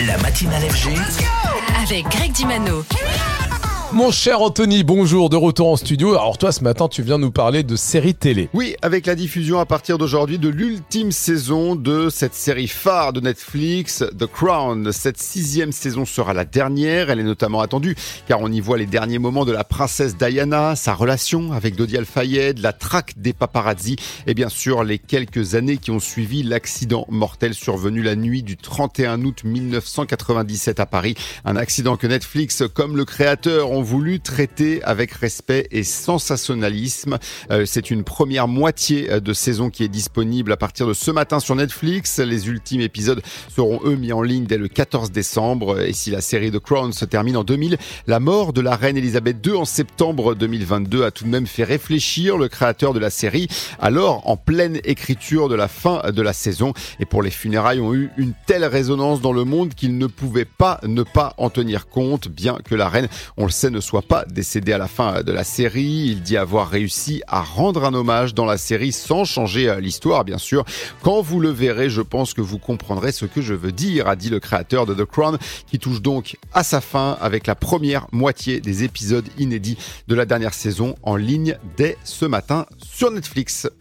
La matinale FG. Avec Greg Dimano. Mon cher Anthony, bonjour, de retour en studio. Alors toi, ce matin, tu viens nous parler de séries télé. Oui, avec la diffusion à partir d'aujourd'hui de l'ultime saison de cette série phare de Netflix, The Crown. Cette sixième saison sera la dernière. Elle est notamment attendue car on y voit les derniers moments de la princesse Diana, sa relation avec Dodi Al-Fayed, la traque des paparazzi et bien sûr les quelques années qui ont suivi l'accident mortel survenu la nuit du 31 août 1997 à Paris. Un accident que Netflix, comme le créateur, ont voulu traiter avec respect et sensationnalisme. Euh, c'est une première moitié euh, de saison qui est disponible à partir de ce matin sur Netflix. Les ultimes épisodes seront eux mis en ligne dès le 14 décembre. Et si la série The Crown se termine en 2000, la mort de la reine Elisabeth II en septembre 2022 a tout de même fait réfléchir le créateur de la série, alors en pleine écriture de la fin de la saison. Et pour les funérailles ont eu une telle résonance dans le monde qu'il ne pouvait pas ne pas en tenir compte, bien que la reine, on le sait, ne soit pas décédé à la fin de la série. Il dit avoir réussi à rendre un hommage dans la série sans changer euh, l'histoire, bien sûr. Quand vous le verrez, je pense que vous comprendrez ce que je veux dire, a dit le créateur de The Crown, qui touche donc à sa fin avec la première moitié des épisodes inédits de la dernière saison en ligne dès ce matin sur Netflix.